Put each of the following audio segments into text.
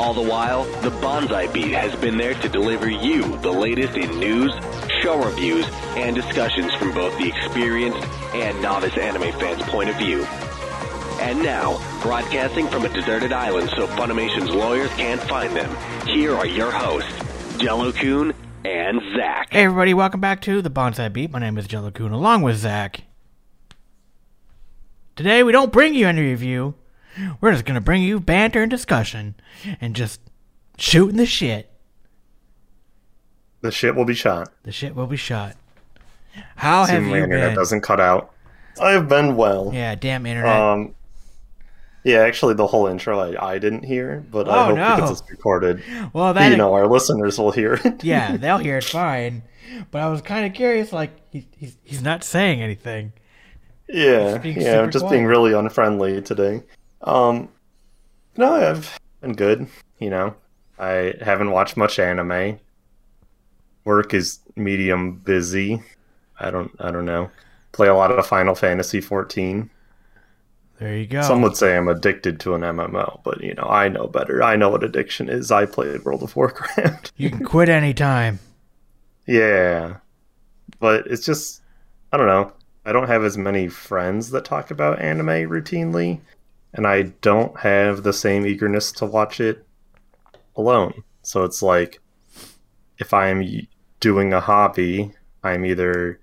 All the while, the Bonsai Beat has been there to deliver you the latest in news, show reviews, and discussions from both the experienced and novice anime fans' point of view. And now, broadcasting from a deserted island so Funimation's lawyers can't find them, here are your hosts, Jello-kun and Zac. Hey everybody, welcome back to the Bonsai Beat. My name is Jello Kun, along with Zac. Today we don't bring you any review. We're just gonna bring you banter and discussion, and just shooting the shit. The shit will be shot. The shit will be shot. How have you internet been? doesn't cut out. I've been well. Yeah, damn internet. Um, yeah, actually, the whole intro I, I didn't hear, but oh, I hope no. because it's recorded. Well, that you know, our listeners will hear it. yeah, they'll hear it fine. But I was kind of curious, like he, he's he's not saying anything. Yeah, yeah, I'm just quiet. being really unfriendly today. Um. No, I've been good. You know, I haven't watched much anime. Work is medium busy. I don't. I don't know. Play a lot of Final Fantasy 14. There you go. Some would say I'm addicted to an MMO, but you know, I know better. I know what addiction is. I played World of Warcraft. You can quit anytime. yeah. But it's just I don't know. I don't have as many friends that talk about anime routinely, and I don't have the same eagerness to watch it alone. So it's like if I'm doing a hobby, I'm either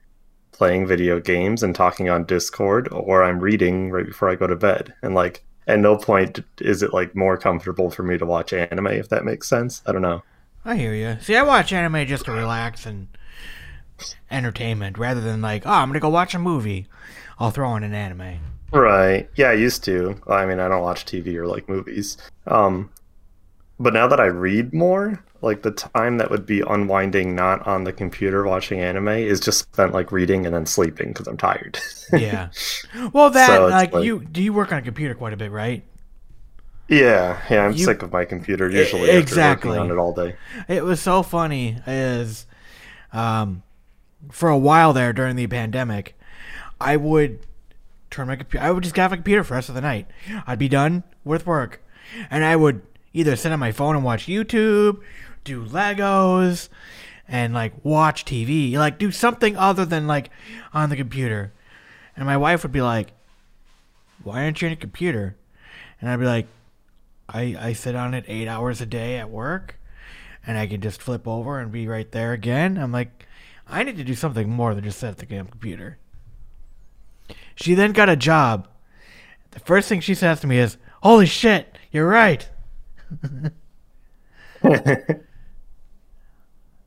playing video games and talking on Discord, or I'm reading right before I go to bed. And like, at no point is it like more comfortable for me to watch anime, if that makes sense. I don't know. I hear you. See, I watch anime just to relax and entertainment, rather than like, oh, I'm gonna go watch a movie. I'll throw on an anime. Right. Yeah, I used to. I mean, I don't watch TV or like movies. Um, but now that I read more, like the time that would be unwinding not on the computer watching anime is just spent like reading and then sleeping because I'm tired. Yeah. Well, that So like, like- you do you work on a computer quite a bit, right? yeah, yeah, I'm You- sick of my computer usually exactly. on it all day. It was so funny is um for a while there during the pandemic, I would turn my computer I would just get off my computer for the rest of the night. I'd be done with work. And I would either sit on my phone and watch YouTube, do Legos, and like watch TV. Like do something other than like on the computer. And my wife would be like, Why aren't you on your computer? And I'd be like, I, I sit on it eight hours a day at work and I can just flip over and be right there again. I'm like, I need to do something more than just sit at the computer. She then got a job. The first thing she says to me is, Holy shit, you're right.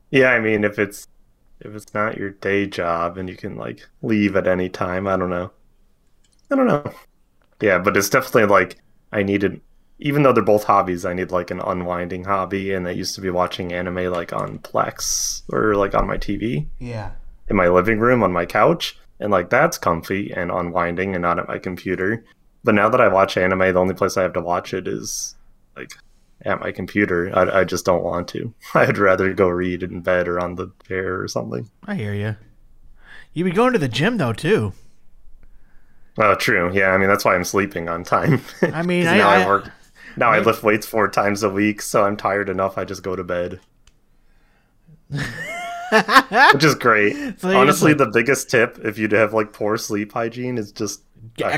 Yeah, I mean, if it's if it's not your day job and you can like leave at any time, I don't know. I don't know. Yeah, but it's definitely like I needed even though they're both hobbies, I need like an unwinding hobby and I used to be watching anime like on Plex or like on my TV Yeah. in my living room on my couch and like that's comfy and unwinding and not at my computer. But now that I watch anime, the only place I have to watch it is like at my computer. I, I just don't want to. I'd rather go read in bed or on the chair or something. I hear you. You'd be going to the gym though too. Oh, true. Yeah, I mean that's why I'm sleeping on time. I mean, I- now I, I- work. Now I I- lift weights four times a week, so I'm tired enough. I just go to bed, which is great. So Honestly, just, the biggest tip if you have like poor sleep hygiene is just exercise.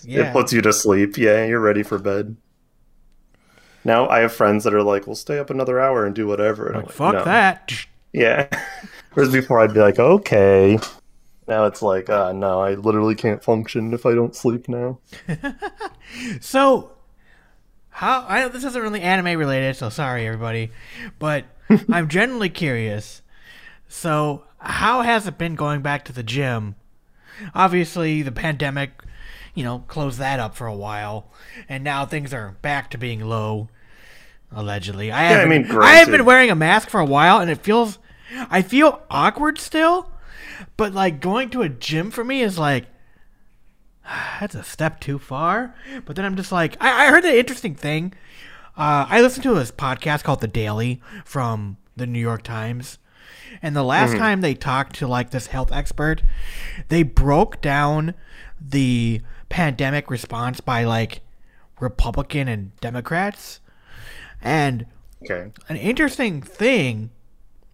exercise, yeah. It puts you to sleep. Yeah, you're ready for bed. Now I have friends that are like, "We'll stay up another hour and do whatever." And I'm Like, like, fuck "No." that. Yeah. Whereas before I'd be like, "Okay." Now it's like, uh, no, I literally can't function if I don't sleep now. So, how I know this isn't really anime related, so sorry everybody, but I'm genuinely curious. So, how has it been going back to the gym? Obviously, the pandemic, you know, closed that up for a while, and now things are back to being low. Allegedly, I haven't. I mean, I have been wearing a mask for a while, and it feels I feel awkward still, but like going to a gym for me is like that's a step too far. But then I'm just like, I, I heard an interesting thing. Uh, I listened to this podcast called The Daily from the New York Times. And the last mm-hmm. time they talked to like this health expert, they broke down the pandemic response by like Republican and Democrats. And Okay. an interesting thing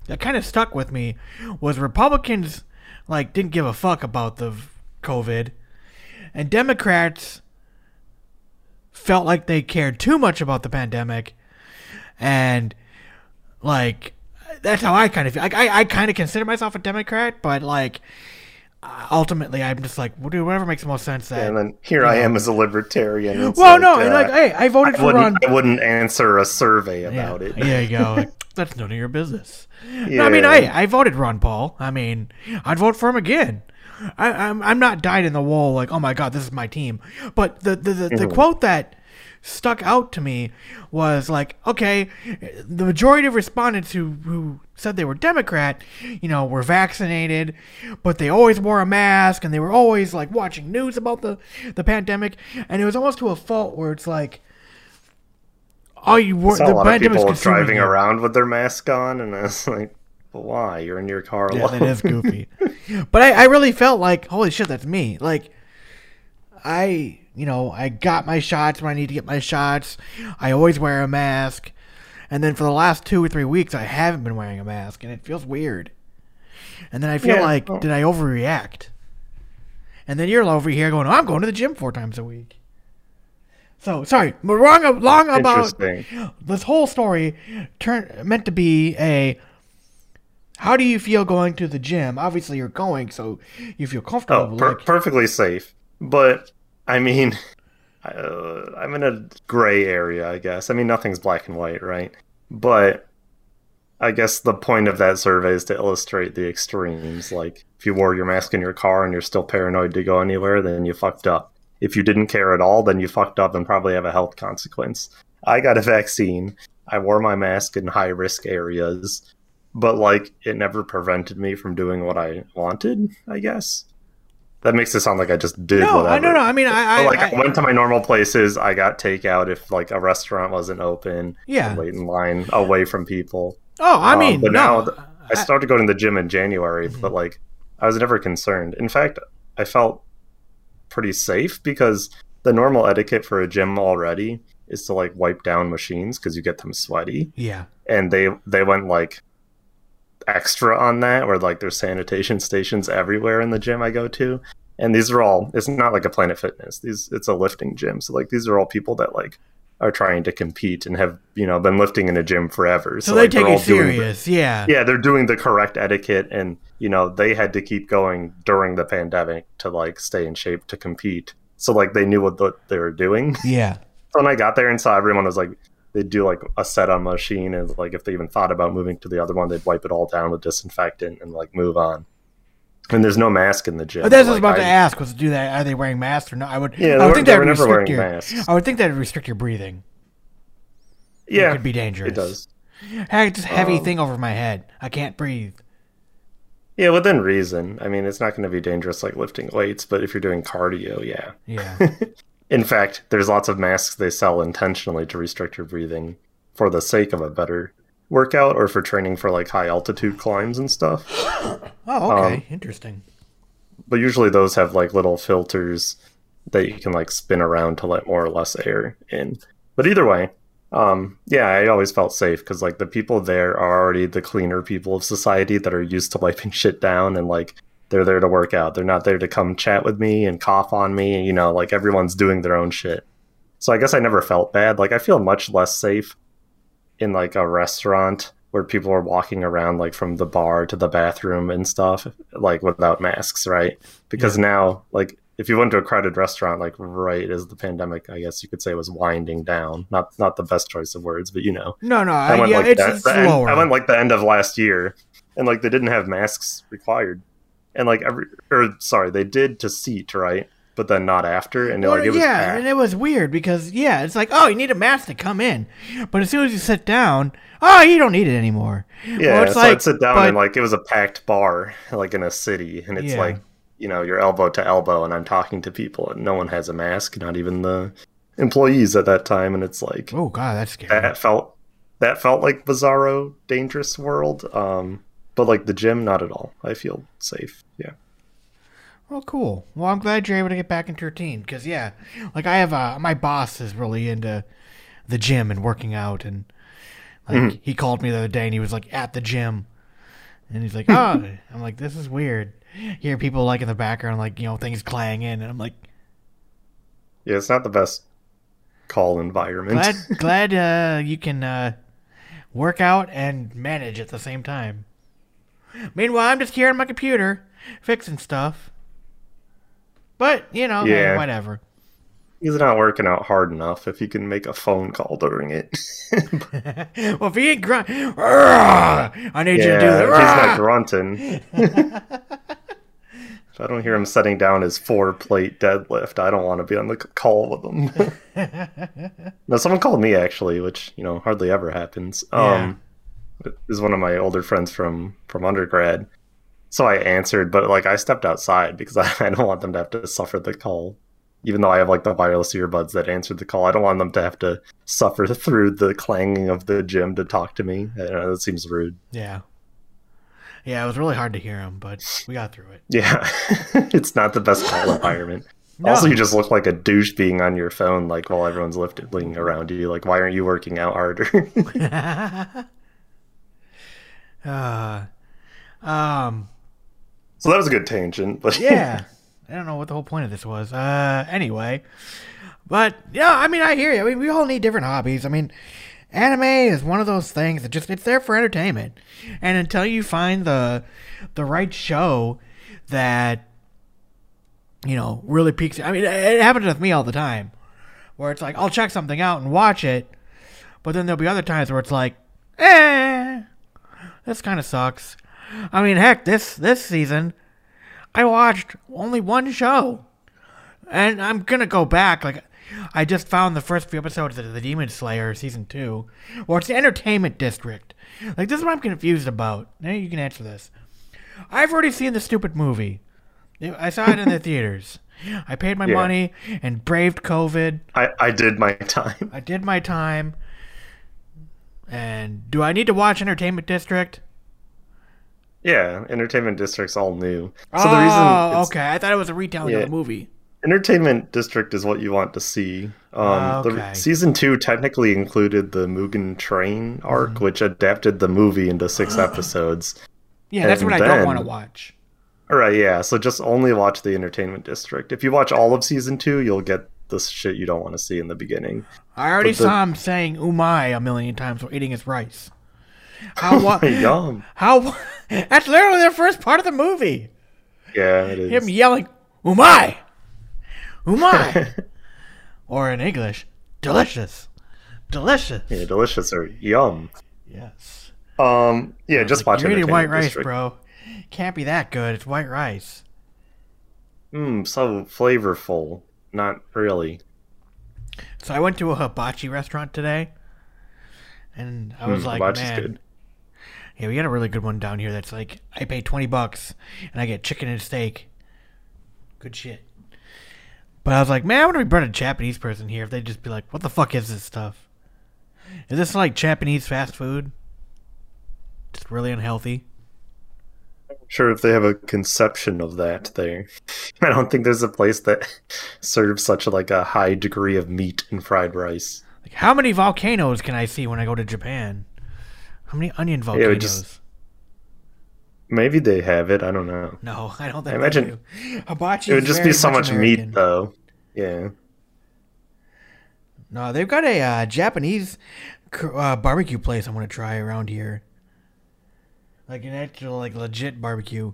that kind of stuck with me was Republicans like didn't give a fuck about the COVID, and Democrats felt like they cared too much about the pandemic, and like that's how I kind of feel. Like I, I kind of consider myself a Democrat, but like ultimately I'm just like whatever makes the most sense. That And then here I am as a libertarian. Well, like, no, uh, like hey, I voted I for Ron. I wouldn't answer a survey Yeah, about it. There you go. Like, That's none of your business. No, Yeah. I mean, I, I voted Ron Paul. I mean, I'd vote for him again. I, I'm I'm not dyed in the wool like, oh my god, this is my team. But the the, the, the quote that stuck out to me was like, okay, the majority of respondents who who said they were Democrat, you know, were vaccinated, but they always wore a mask and they were always like watching news about the the pandemic, and it was almost to a fault where it's like. Oh, you were the a lot of people driving around with their mask on, and I was like, why? You're in your car Yeah, that is goofy. but I, I really felt like, holy shit, that's me. Like, I, you know, I got my shots when I need to get my shots. I always wear a mask. And then for the last two or three weeks, I haven't been wearing a mask, and it feels weird. And then I feel Yeah, like, did I overreact? And then you're over here going, I'm going to the gym four times a week. So sorry, but wrong, long about this whole story turn meant to be a how do you feel going to the gym obviously you're going so you feel comfortable Oh, per- like, perfectly safe. But I mean, uh, I'm in a gray area, I guess. I mean, nothing's black and white, right? But I guess the point of that survey is to illustrate the extremes. Like, if you wore your mask in your car and you're still paranoid to go anywhere, then you fucked up. If you didn't care at all, then you fucked up and probably have a health consequence. I got a vaccine. I wore my mask in high risk areas, but like it never prevented me from doing what I wanted, I guess. That makes it sound like I just did no whatever. i don't know i mean i, I, like I, I- went to my normal places. I got takeout if like a restaurant wasn't open. Yeah. wait in line away from people. oh i Um, mean but no now I started going to the gym in January, but like I was never concerned. In fact, I felt pretty safe because the normal etiquette for a gym already is to like wipe down machines because you get them sweaty, yeah and they they went like extra on that, where like there's sanitation stations everywhere in the gym I go to. And these are all it's not like a Planet Fitness. These it's a lifting gym. So like these are all people that like are trying to compete and have, you know, been lifting in a gym forever. so, So, they like, take they're it all doing the- serious yeah yeah, they're doing the correct etiquette and you know, they had to keep going during the pandemic to like stay in shape to compete. So like they knew what the, they were doing. yeah So when I got there and saw everyone was like they'd do like a set on machine and like if they even thought about moving to the other one, they'd wipe it all down with disinfectant and like move on. And there's no mask in the gym. But that's what I was about to ask was do that are they wearing masks or not i would Yeah, i would think that would never restrict wearing your masks. i would think that would restrict your breathing Yeah, it could be dangerous. It does. I this heavy Um, thing over my head i can't breathe Yeah, within reason. I mean, it's not going to be dangerous like lifting weights, but if you're doing cardio, yeah. yeah In fact, there's lots of masks they sell intentionally to restrict your breathing for the sake of a better workout or for training for like high altitude climbs and stuff. oh okay Um, interesting But usually those have like little filters that you can like spin around to let more or less air in. But either way, um, yeah, I always felt safe because like the people there are already the cleaner people of society that are used to wiping shit down and like they're there to work out. They're not there to come chat with me and cough on me. You know, like everyone's doing their own shit. So I guess I never felt bad. Like I feel much less safe in like a restaurant where people are walking around like from the bar to the bathroom and stuff like without masks, right? Because now like if you went to a crowded restaurant like right as the pandemic, I guess you could say was winding down. Not not the best choice of words, but you know. no no I went yeah like it's, that, it's end- I went like the end of last year, and like they didn't have masks required, and like every or sorry they did to seat right, but then not after, and Well, like it was yeah, packed. and it was weird because yeah, it's like oh, you need a mask to come in, but as soon as you sit down, oh, you don't need it anymore. Yeah, Well, it's so like- I'd sit down but- and like it was a packed bar, like in a city, and it's Yeah. like you know you're elbow to elbow, and I'm talking to people, and no one has a mask, not even the employees at that time, and it's like Oh god, that's scary. that felt that felt like Bizarro Dangerous World, um, but like the gym, not at all. I feel safe. Yeah, Well, cool. Well, I'm glad you're able to get back into your routine because yeah, like I have a my boss is really into the gym and working out, and like Mm-hmm. he called me the other day and he was like at the gym, and he's like, oh, I'm like, this is weird. You hear people like in the background, like you know things clanging, and I'm like, yeah, it's not the best call environment. glad glad uh, you can uh, work out and manage at the same time. Meanwhile, I'm just here on my computer fixing stuff. But you know, hey, whatever. He's not working out hard enough. If he can make a phone call during it, Well, if he ain't grunt, Arrgh! I need you to do yeah, that. he's not grunting. if I don't hear him setting down his four plate deadlift, I don't want to be on the call with him. no, someone called me actually, which you know hardly ever happens. Um, it is one of my older friends from from undergrad. So I answered, but like I stepped outside because I, I don't want them to have to suffer the call. Even though I have like the wireless earbuds that answered the call, I don't want them to have to suffer through the clanging of the gym to talk to me. I know, that seems rude. Yeah. Yeah, it was really hard to hear him, but we got through it. Yeah, it's not the best call environment. Also, you just look like a douche being on your phone, like while everyone's lifting around you. Like, why aren't you working out harder? Uh, um, so that was a good tangent, but yeah. I don't know what the whole point of this was. Uh, anyway. But, yeah, I mean, I hear you. I mean, we all need different hobbies. I mean, anime is one of those things that just, it's there for entertainment. And until you find the, the right show that, you know, really piques, I mean, it happens with me all the time. Where it's like, I'll check something out and watch it. But then there'll be other times where it's like, eh, this kind of sucks. I mean, heck, this this season, I watched only one show, and I'm gonna go back. Like, I just found the first few episodes of the Demon Slayer season two, where it's the Entertainment District. Like, this is what I'm confused about. Now you can answer this. I've already seen the stupid movie. I saw it in the theaters. I paid my Yeah. money and braved COVID. I, I did my time. I did my time. And do I need to watch Entertainment District? Yeah, Entertainment District's all new. So oh, the reason okay. I thought it was a retelling of the movie. Entertainment District is what you want to see. Um, Okay. the, season two technically included the Mugen Train arc, Mm-hmm. which adapted the movie into six episodes. Yeah, that's And what I don't want to watch. All right, yeah. So just only watch the Entertainment District. If you watch all of season two, you'll get the shit you don't want to see in the beginning. I already the- saw him saying "umai" a million times while eating his rice. How? Wa- Yum. how? That's literally the first part of the movie. Yeah, it is. Him yelling "umai, umai," or in English, "delicious, delicious." Yeah, delicious or yum. Yes. Um, yeah, just watch You're eating white rice, District. bro. Can't be that good. It's white rice. Mmm, so flavorful. Not really. So I went to a hibachi restaurant today, and I was Mm, like, man, good. yeah, we got a really good one down here. That's like I pay twenty bucks and I get chicken and steak. Good shit. But I was like, man, I wonder if we brought a Japanese person here if they'd just be like, what the fuck is this stuff? Is this like Japanese fast food? Just really unhealthy. Sure if they have a conception of that there. I don't think there's a place that serves such like a high degree of meat and fried rice. Like, how many volcanoes can I see when I go to Japan? How many onion volcanoes? would just- Maybe they have it. I don't know. No, I don't think I imagine-. Hibachi It would just be so much American. meat, though. Yeah. No, they've got a uh, Japanese uh, barbecue place I want to try around here. Like an actual, like legit barbecue.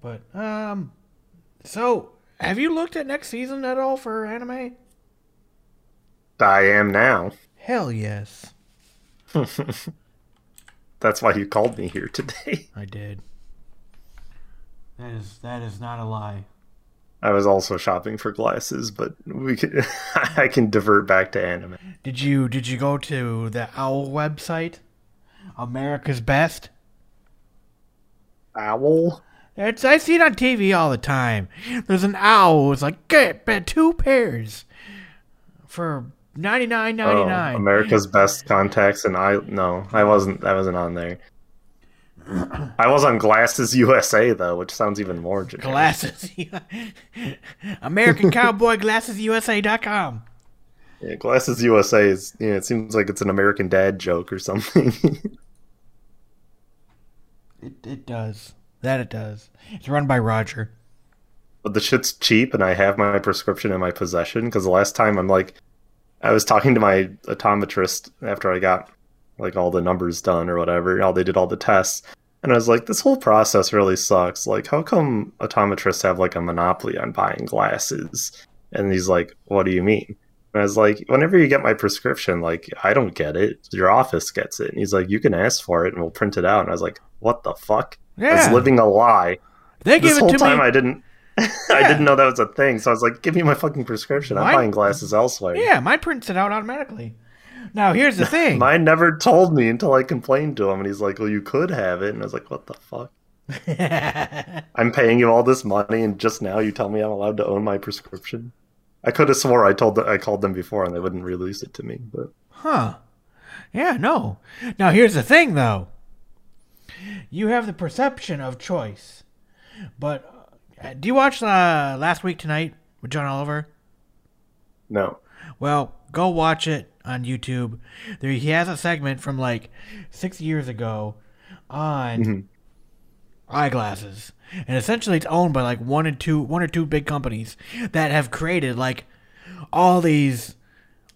But um, so have you looked at next season at all for anime? I am now. Hell yes, That's why you called me here today. I did. That is that is not a lie. I was also shopping for glasses, but we can, I can divert back to anime. Did you did you go to the Owl website? America's Best? Owl? It's I see it on TV all the time. There's an owl. It's like get two pairs for ninety nine ninety Oh, nine. America's Best Contacts, and I no, I wasn't. I wasn't on there. I was on Glasses USA though, which sounds even more generic. Glasses. American Cowboy Glasses USA.com. Yeah, Glasses USA is. Yeah, it seems like it's an American Dad joke or something. It it does. That it does. It's run by Roger. but the shit's cheap, and I have my prescription in my possession. Because the last time I'm like, I was talking to my optometrist after I got like all the numbers done or whatever. How they did all the tests, and I was like, this whole process really sucks. Like, how come optometrists have like a monopoly on buying glasses? And he's like, what do you mean? And I was like, whenever you get my prescription, like I don't get it. Your office gets it. And he's like, you can ask for it and we'll print it out. And I was like, what the fuck? I Yeah. was living a lie. They This it whole to time me. I didn't I didn't know that was a thing. So I was like, give me my fucking prescription. I'm buying glasses elsewhere. yeah, mine prints it out automatically. Now here's the thing. Mine never told me until I complained to him and he's like, Well you could have it and I was like, What the fuck? I'm paying you all this money and just now you tell me I'm allowed to own my prescription. I could have swore I told the, I called them before and they wouldn't release it to me, but Huh. Yeah, no. Now here's the thing though. You have the perception of choice. But uh, do you watch uh, last week tonight with John Oliver? no. Well, go watch it on YouTube. There he has a segment from like 6 years ago on eyeglasses. And essentially it's owned by like one and two one or two big companies that have created like all these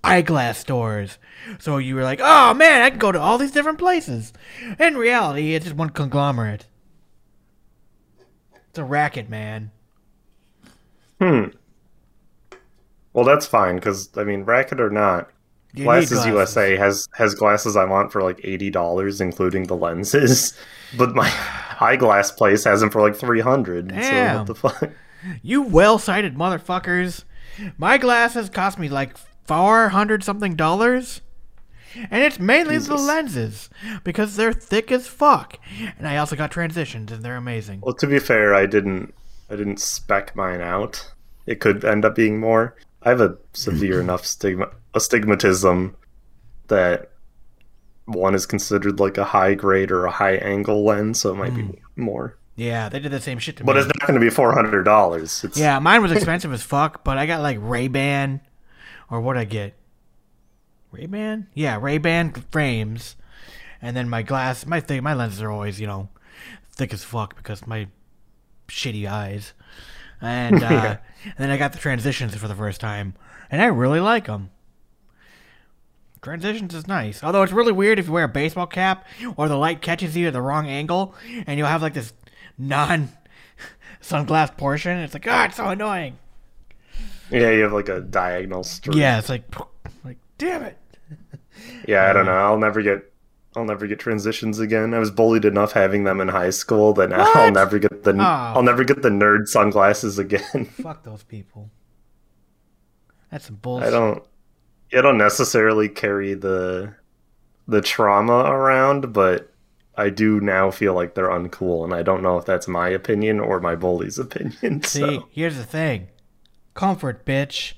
eyeglass stores. So you were like, "Oh man, I can go to all these different places." In reality, it's just one conglomerate. It's a racket, man. Hmm. Well that's fine because I mean racket or not, You need Glasses, USA has has glasses I want for like eighty dollars, including the lenses. But my eyeglass place has them for like three hundred. So what the fuck? You well-sighted motherfuckers. My glasses cost me like 400 something dollars. And it's mainly the lenses because they're thick as fuck. And I also got transitions and they're amazing. Well, to be fair, I didn't I didn't spec mine out. It could end up being more. I have a severe enough stigma astigmatism that one is considered like a high grade or a high angle lens, so it might be hmm. more. Yeah, they did the same shit to But me. But it's not going to be four hundred dollars. Yeah, mine was expensive as fuck, but I got like Ray-Ban or what I get? Ray-Ban? Yeah, Ray-Ban frames. And then my glass, my thing, my lenses are always, you know, thick as fuck because my shitty eyes. And, uh, and then I got the transitions for the first time, and I really like them. Transitions is nice, although it's really weird if you wear a baseball cap or the light catches you at the wrong angle, and you'll have like this non sunglass portion. It's like, ah, it's so annoying. yeah, you have like a diagonal streak. Yeah, it's like, like, damn it. Yeah, I don't know. I'll never get I'll never get transitions again. I was bullied enough having them in high school that now I'll never get the Oh. I'll never get the nerd sunglasses again. Fuck those people. That's some bullshit. I don't I don't necessarily carry the the trauma around, but I do now feel like they're uncool and I don't know if that's my opinion or my bully's opinion. See, So here's the thing. Comfort, bitch.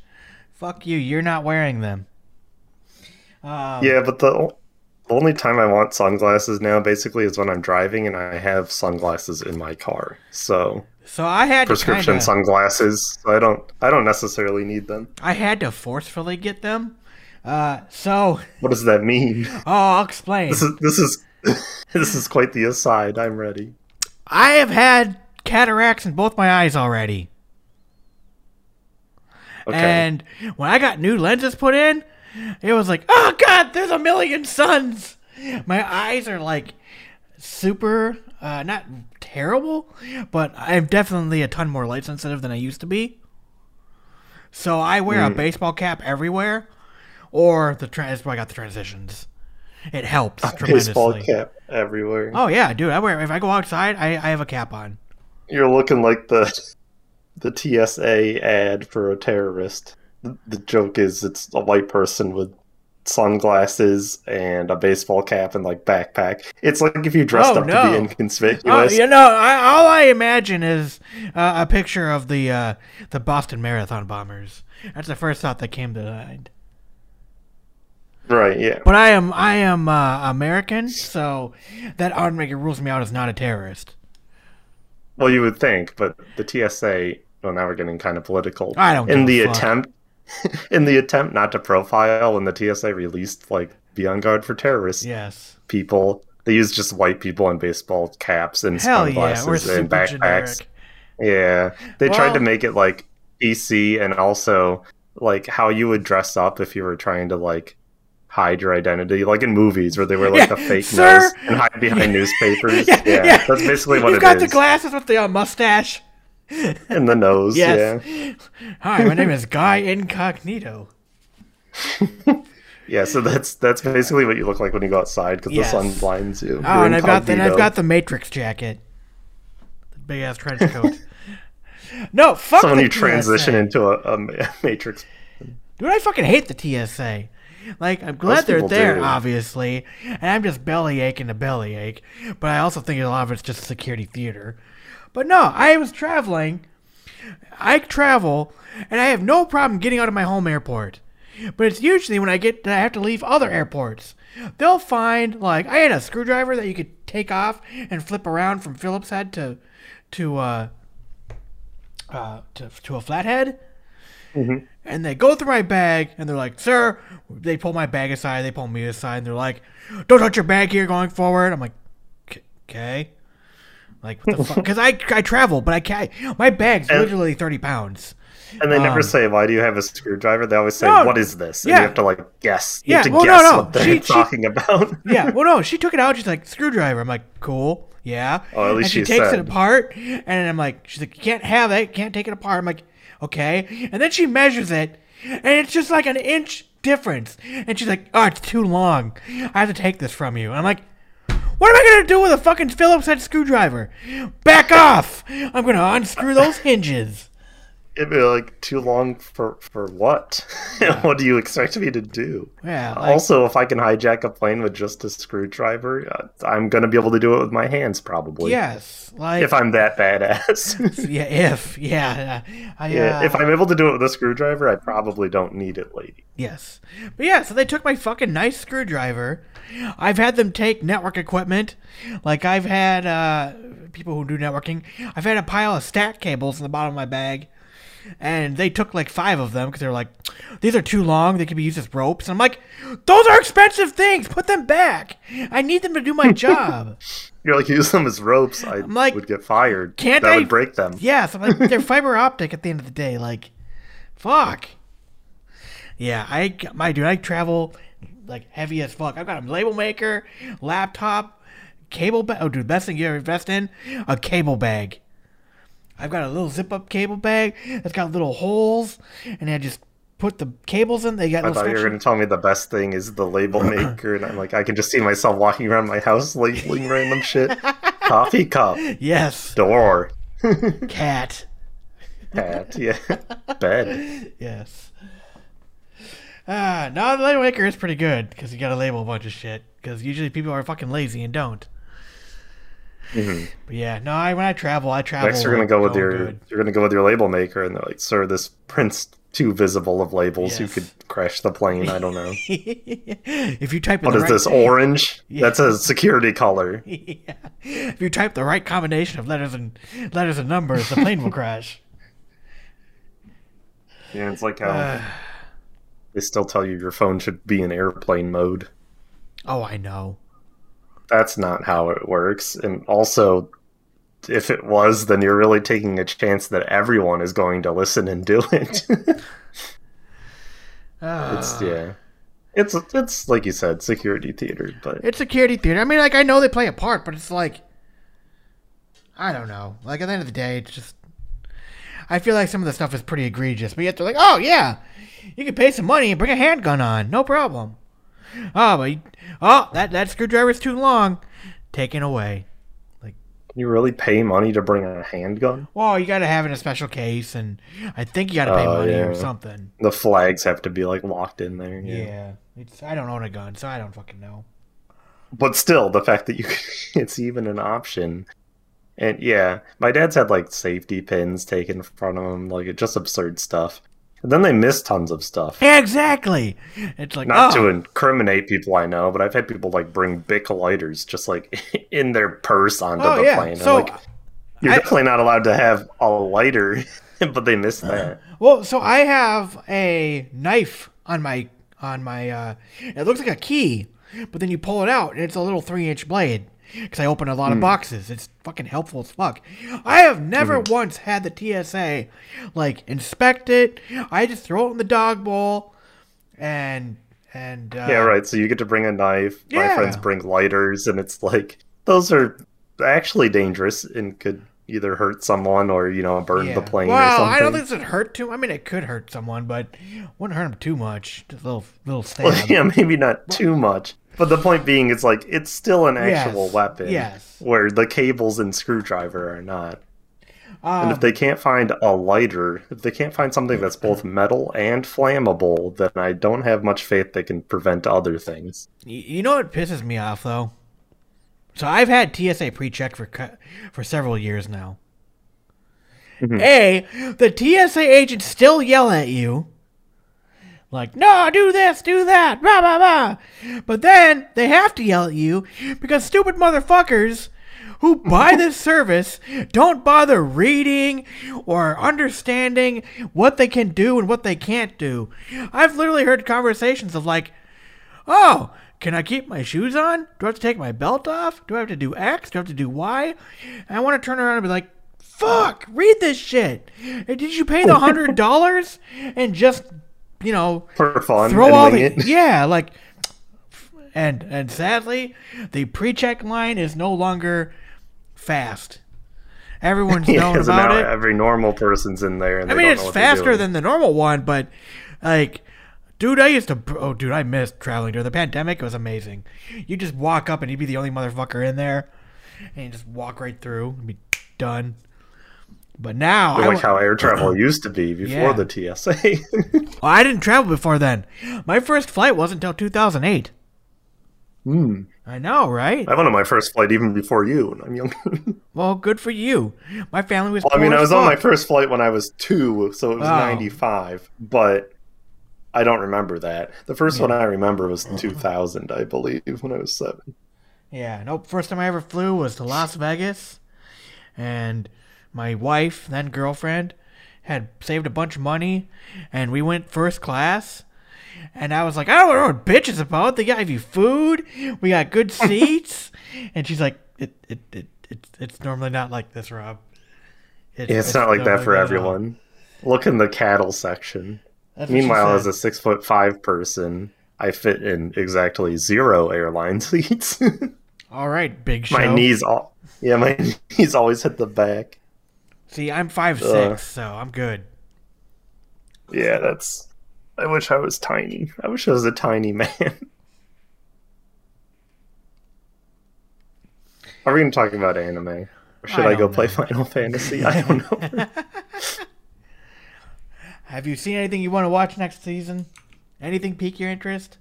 Fuck you. You're not wearing them. Um, Yeah, but the only time I want sunglasses now basically is when I'm driving and I have sunglasses in my car. So So I had prescription kinda, sunglasses. So I don't I don't necessarily need them. I had to forcefully get them. Uh, so What does that mean? oh, I'll explain. This is this is this is quite the aside. I'm ready. I have had cataracts in both my eyes already. Okay. And when I got new lenses put in, it was like, oh god, there's a million suns. My eyes are like super, uh, not terrible, but I'm definitely a ton more light sensitive than I used to be. So I wear a baseball cap everywhere, or the tra- that's why I got the transitions. It helps tremendously. Baseball cap everywhere. Oh yeah, dude. I wear if I go outside, I, I have a cap on. You're looking like the the TSA ad for a terrorist. The, joke is it's a white person with sunglasses and a baseball cap and like backpack. It's like if you dressed Oh, up to no. be Oh, inconspicuous. you know, I, all I imagine is uh, a picture of the uh, the Boston Marathon bombers. That's the first thought that came to mind. Right, yeah. But I am I am uh, American, so that automatically rules me out as not a terrorist. Well, you would think, but the TSA. Well, now we're getting kind of political. I don't In the fuck. attempt, in the attempt not to profile, when the TSA released like "Be on guard for terrorists," Yes. people they used just white people in baseball caps and Hell yeah, sunglasses we're and backpacks. generic. Yeah, they tried to make it like PC and also like how you would dress up if you were trying to like hide your identity, like in movies where they wear like Yeah, a fake sir. nose and hide behind newspapers. Yeah, Yeah, yeah. that's basically what You've it got is. the glasses with the uh, mustache. and the nose. Yes. Yeah, Hi, my name is Guy Incognito. yeah. So that's that's basically what you look like when you go outside because Yes. the sun blinds you. Oh, You're and I've got then I've got the Matrix jacket, the big ass trench coat. no, fuck. So when the you transition into a, a Matrix, Dude, I fucking hate the TSA. Like, I'm glad Most they're there, do. obviously, and I'm just belly aching to belly ache. But I also think a lot of it's just security theater. But no, I was traveling. I travel, and I have no problem getting out of my home airport. But it's usually when I get that I have to leave other airports. They'll find like I had a screwdriver that you could take off and flip around from Phillips head to to uh, uh to to a flathead and they go through my bag and they're like, "Sir," they pull my bag aside, they pull me aside, and they're like, "Don't touch your bag here going forward." I'm like, "Okay." Like what the fuck? Because I I travel, but I can't. My bag's And- literally thirty pounds. and they never Um, say, "Why do you have a screwdriver?" They always say, No, "What is this?" And yeah. you have to like guess. You Yeah, have to well, no, guess no. what they're She- she- talking about. Yeah. Well, no, she took it out. She's like, "Screwdriver." I'm like, "Cool." Yeah. Oh, at least and she she takes it apart, and I'm like, "She's like, you can't have it. Can't take it apart." I'm like, "Okay." And then she measures it, and it's just like an inch difference. And she's like, "Oh, it's too long. I have to take this from you." And I'm like, "What am I gonna do with a fucking Phillips head screwdriver? Back off! I'm gonna unscrew those hinges." It'd be like too long for for what? what do you expect me to do? Yeah. Like, also, if I can hijack a plane with just a screwdriver, uh, I'm gonna be able to do it with my hands probably. yes. Like. If I'm that badass. yeah. If. Yeah. I, yeah. uh, If I'm able to do it with a screwdriver, I probably don't need it, lady. Yes. But yeah, so they took my fucking nice screwdriver. I've had them take network equipment. Like I've had uh, people who do networking. I've had a pile of stack cables in the bottom of my bag. And they took like five of them because they were like, these are too long. They could be used as ropes. And I'm like, those are expensive things. Put them back. I need them to do my job. You're like use them as ropes. I like, would get fired. can't that I- would break them. Yeah, so like they're fiber optic at the end of the day. Like, fuck. Yeah, I my dude, I travel like heavy as fuck. I've got a label maker, laptop, cable bag. Oh, dude, best thing you ever invest in a cable bag. I've got a little zip up cable bag that's got little holes, and I just put the cables in. They got I thought you were going to tell me the best thing is the label maker, and I'm like, I can just see myself walking around my house labeling random shit. Coffee cup, Yes, door, cat. hat, yeah, bed. Yes. Ah, no, the label maker is pretty good because you got to label a bunch of shit. Because usually people are fucking lazy and don't. But yeah, no, I when I travel, I travel. Mm-hmm. Next, you're going to go with your good. you're to go with your label maker, and they're like, sir, this prints too visible of labels. You could crash the plane. I don't know. if you type in What the is right, this orange? That's a security color. yeah. If you type the right combination of letters and letters and numbers, the plane will crash. Yeah, it's like how they still tell you your phone should be in airplane mode. Oh, I know. That's not how it works. And also, if it was, then you're really taking a chance that everyone is going to listen and do it. Ah. it's yeah. It's it's like you said, security theater, but It's security theater. I mean, like I know they play a part, but it's like I don't know. Like at the end of the day, it's just I feel like some of the stuff is pretty egregious. But yet they're like, oh yeah, you can pay some money and bring a handgun on, no problem. Oh, but oh that that screwdriver's too long, taken away. Like you really pay money to bring a handgun? Well, you got to have it in a special case, and I think you got to pay Oh, money or something. The flags have to be like locked in there. Yeah. it's I don't own a gun, so I don't fucking know. But still, the fact that you it's even an option. And yeah, my dad's had like safety pins taken from him, like just absurd stuff. And then they miss tons of stuff. Yeah, exactly. It's like Not oh, to incriminate people I know, but I've had people like bring Bic lighters just like in their purse onto oh the yeah. plane. And, So like, you're I- definitely not allowed to have a lighter, but they miss that. Well, so I have a knife on my on my. uh It looks like a key, but then you pull it out and it's a little three inch blade. Because I open a lot of boxes, it's fucking helpful as fuck. I have never once had the TSA like inspect it. I just throw it in the dog bowl, and and uh, Yeah, right. So you get to bring a knife. My friends bring lighters, and it's like those are actually dangerous and could either hurt someone or you know burn yeah. the plane or Well, something. I don't think this would hurt too. I mean, it could hurt someone, but wouldn't hurt them too much. Just a little little stab. Well, yeah, maybe not too much. But the point being, it's like it's still an actual Yes, weapon. yes. Where the cables and screwdriver are not. and Um, if they can't find a lighter, if they can't find something that's both metal and flammable, then I don't have much faith they can prevent other things. You know what pisses me off though? So I've had TSA pre-check for for several years now. A, the TSA agents still yell at you. Like, no, do this, do that, blah, blah, blah. But then they have to yell at you because stupid motherfuckers who buy this service don't bother reading or understanding what they can do and what they can't do. I've literally heard conversations of like, Oh, can I keep my shoes on? Do I have to take my belt off? Do I have to do X? Do I have to do Y? And I want to turn around and be like, fuck, read this shit. Did you pay the hundred dollars and just, you know, For fun, throw all the it. yeah, like, and and sadly, the pre-check line is no longer fast. Everyone's Yeah, known 'cause about now it. every normal person's in there, and I mean, it's faster than the normal one, but like, dude, I used to. Oh, dude, I missed traveling during the pandemic. It was amazing. You just walk up and you'd be the only motherfucker in there, and you just walk right through and be done. But now, I, like how air travel used to be before Yeah. the TSA. well, I didn't travel before then. My first flight wasn't until 2008. Hmm. I know, right? I went on my first flight even before you, and I'm young. Well, good for you. My family was. well, I mean, I as was on my first flight when I was two, so it was Oh. 95, but I don't remember that. The first one I remember was 2000, I believe, when I was seven. Yeah, nope. First time I ever flew was to Las Vegas, and my wife, then girlfriend, had saved a bunch of money, and we went first class. And I was like, I don't know what bitch is about. They give you food. We got good seats. and she's like, it, it, it, it's, it's normally not like this, Rob. Yeah, it's, not like that for everyone. Look in the cattle section. That's Meanwhile, as a six foot five person, I fit in exactly zero airline seats. all right, big show. my knees all yeah, my knees always hit the back. See, I'm five Ugh. six, so I'm good. Yeah, that's. I wish I was tiny. I wish I was a tiny man. Are we to talk about anime? Or should I I, go don't play. Final Fantasy? I don't know. Have you seen anything you want to watch next season? Anything pique your interest?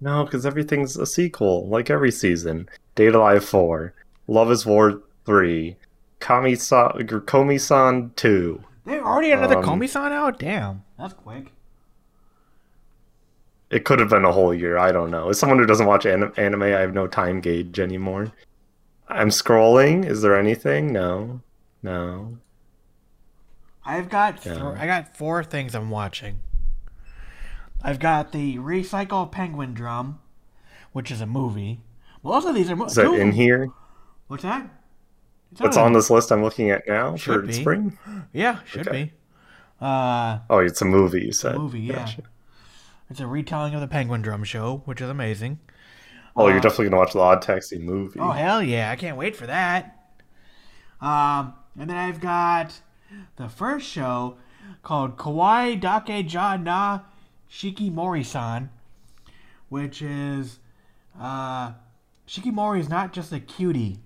no, because everything's a sequel, like every season. Date A Live 4, Love is War 3, Kami-san, Komi-san 2. They already had another Um, Komi-san out. Damn, that's quick. It could have been a whole year. I don't know. As someone who doesn't watch anim- anime, I have no time gauge anymore. I'm scrolling. Is there anything? No. No. I've got th- Yeah. I got four things I'm watching. I've got the Recycle Penguin Drum, which is a movie. Most of these are movies. Is that in here? What's that? Not on this list I'm looking at now Should for be. spring. Yeah, should Okay. be. Uh, Oh, it's a movie. You said. movie, yeah. Gotcha. it's a retelling of the Penguin Drum show, which is amazing. Oh, you're definitely gonna watch the Odd Taxi movie. Oh hell yeah! I can't wait for that. Um, and then I've got the first show called Kawaii Dake Ja Na Shikimori-san, which is uh, Shikimori is not just a cutie.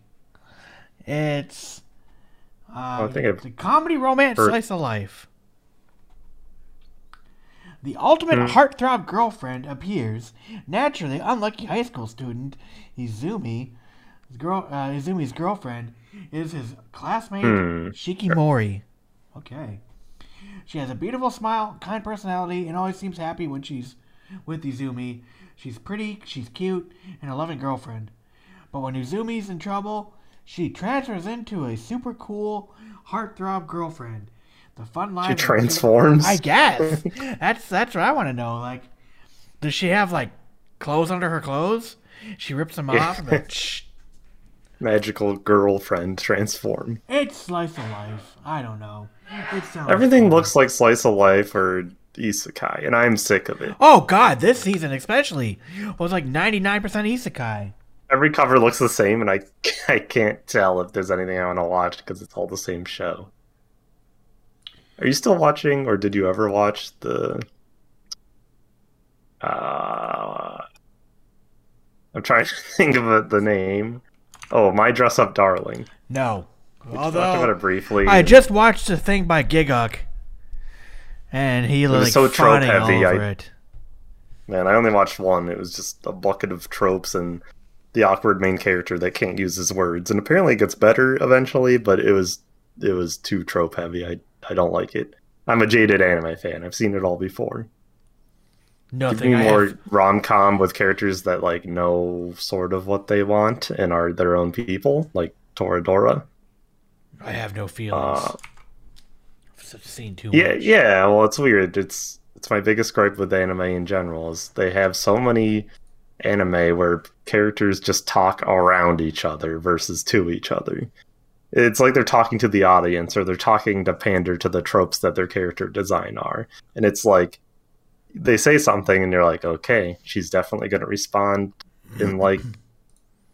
It's uh, I think I've the comedy romance heard- slice of life. The ultimate Hmm. heartthrob girlfriend appears. Naturally, unlucky high school student Izumi, his girl, uh, Izumi's girlfriend, is his classmate Hmm. Shikimori. Okay. She has a beautiful smile, kind personality, and always seems happy when she's with Izumi. She's pretty, she's cute, and a loving girlfriend. But when Izumi's in trouble, she transfers into a super cool heartthrob girlfriend. The fun life. She transforms. I guess that's that's what I want to know. Like, does she have like clothes under her clothes? She rips them off shh. Magical girlfriend transform. It's slice of life. I don't know. Everything looks like slice of life or isekai, and I'm sick of it. Oh God, this season especially was like ninety nine percent isekai. Every cover looks the same, and I I can't tell if there's anything I want to watch because it's all the same show. Are you still watching, or did you ever watch the? Uh, I'm trying to think of it, the name. Oh, My Dress Up Darling. No, We talked about although it briefly. I just watched a thing by Gigguk, and he was like so trope heavy, I- it. Man, I only watched one. It was just a bucket of tropes and the awkward main character that can't use his words. And apparently it gets better eventually, but it was it was too trope heavy. I I don't like it. I'm a jaded anime fan. I've seen it all before. Give Nothing. me more rom com with characters that like know sort of what they want and are their own people, like Toradora. I have no feelings. Uh, I've seen too Yeah, much. yeah. Well, it's weird. It's it's my biggest gripe with anime in general is they have so many anime where characters just talk around each other versus to each other. It's like they're talking to the audience or they're talking to pander to the tropes that their character design are. And it's like they say something and you're like, okay, she's definitely going to respond in mm-hmm. like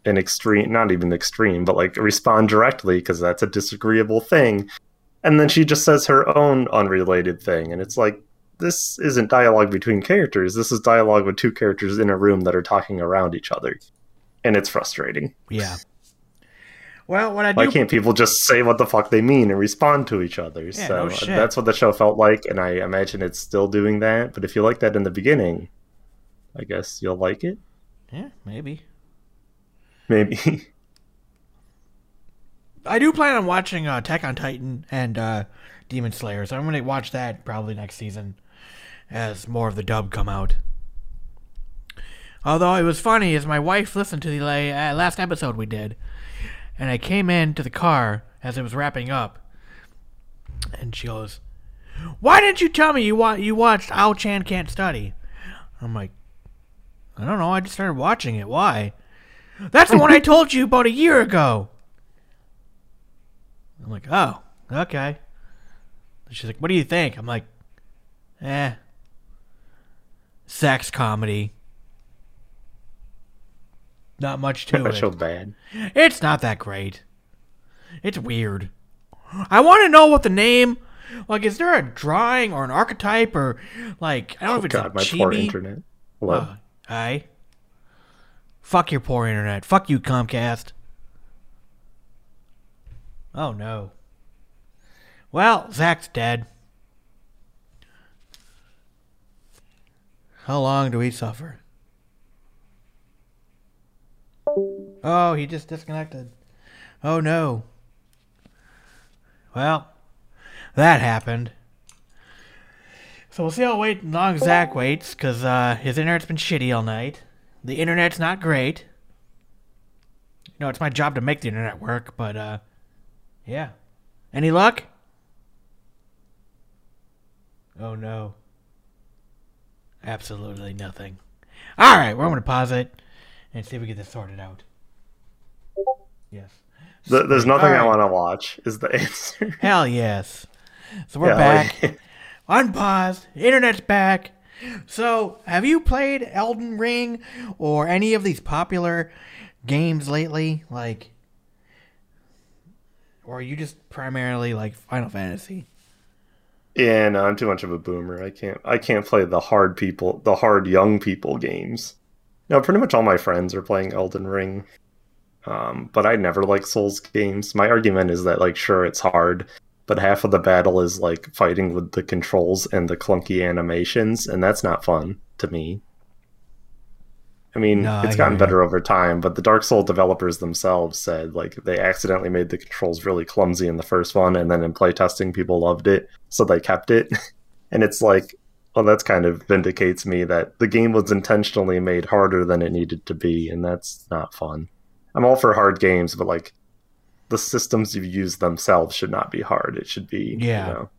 an extreme, not even extreme, but like respond directly because that's a disagreeable thing and then she just says her own unrelated thing and it's like this isn't dialogue between characters. This is dialogue with two characters in a room that are talking around each other. And it's frustrating. Yeah. Well, what I do why can't people just say what the fuck they mean and respond to each other? Yeah, so no shit. that's what the show felt like and i imagine it's still doing that. But if you like that in the beginning i guess you'll like it. Yeah, maybe. maybe. I do plan on watching uh, Attack on Titan and uh, Demon Slayer, so I'm going to watch that probably next season as more of the dub come out. Although it was funny, as my wife listened to the uh, last episode we did, and I came into the car as it was wrapping up, and she goes, "Why didn't you tell me you wa- you watched Ao Chan Can't Study?" I'm like, "I don't know. I just started watching it. Why?" That's the one I told you about a year ago. I'm like, oh, okay. She's like, what do you think? I'm like, eh. Sex comedy. Not much to it. bad It's not that great. It's weird. I want to know what the name. Like, is there a drawing or an archetype or like I don't know if it's god a my chibi. poor internet Hello? Uh, aye. Fuck your poor internet. Fuck you, Comcast. Oh no. Well, Zac's dead. How long do we suffer? Oh, he just disconnected. Oh no. Well, that happened. So we'll see how wait long Zac waits, because uh, his internet's been shitty all night. The internet's not great. You know, it's my job to make the internet work, but uh, yeah. Any luck? Oh no. Absolutely nothing. All right, well, I'm gonna pause it and see if we get this sorted out. Yes. Th- there's nothing All i want to watch is the answer Hell yes. So we're Yeah, back. like- Unpaused. Internet's back. So, have you played Elden Ring or any of these popular games lately? Like, or are you just primarily like Final Fantasy? Yeah, no, I'm too much of a boomer. I can't I can't play the hard people the hard young people games. No, pretty much all my friends are playing Elden Ring. Um, but I never like Souls games. My argument is that like sure it's hard, but half of the battle is like fighting with the controls and the clunky animations, and that's not fun to me. I mean, No, it's hear gotten better over time, but the Dark Souls developers themselves said like they accidentally made the controls really clumsy in the first one, and then in playtesting people loved it, so they kept it. and it's like, well, that's kind of vindicates me that the game was intentionally made harder than it needed to be, and that's not fun. I'm all for hard games, but like the systems you use themselves should not be hard. It should be, Yeah. You know.